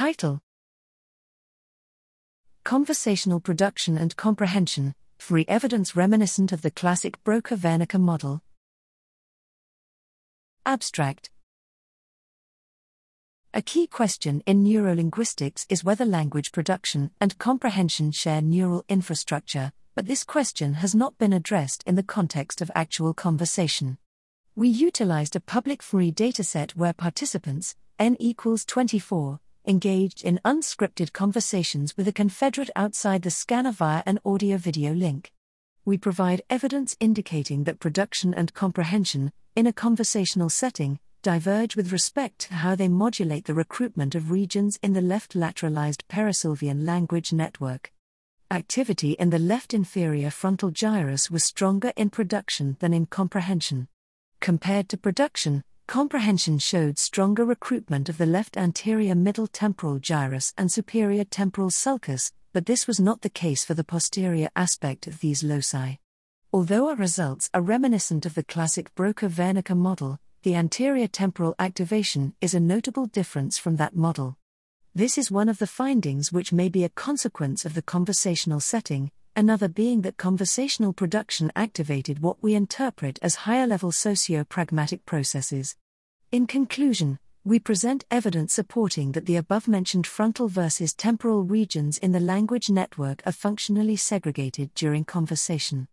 Title Conversational Production and Comprehension fMRI Evidence Reminiscent of the Classic Broca Wernicke Model. Abstract A key question in neurolinguistics is whether language production and comprehension share neural infrastructure, but this question has not been addressed in the context of actual conversation. We utilized a public fMRI dataset where participants, n equals 24, engaged in unscripted conversations with a confederate outside the scanner via an audio video link. We provide evidence indicating that production and comprehension, in a conversational setting, diverge with respect to how they modulate the recruitment of regions in the left lateralized perisylvian language network. Activity in the left inferior frontal gyrus was stronger in production than in comprehension. Compared to production, comprehension showed stronger recruitment of the left anterior middle temporal gyrus and superior temporal sulcus, but this was not the case for the posterior aspect of these loci. Although our results are reminiscent of the classic Broca Wernicke model, the anterior temporal activation is a notable difference from that model. This is one of the findings which may be a consequence of the conversational setting, another being that conversational production activated what we interpret as higher level socio pragmatic processes. In conclusion, we present evidence supporting that the above mentioned frontal versus temporal regions in the language network are functionally segregated during conversation.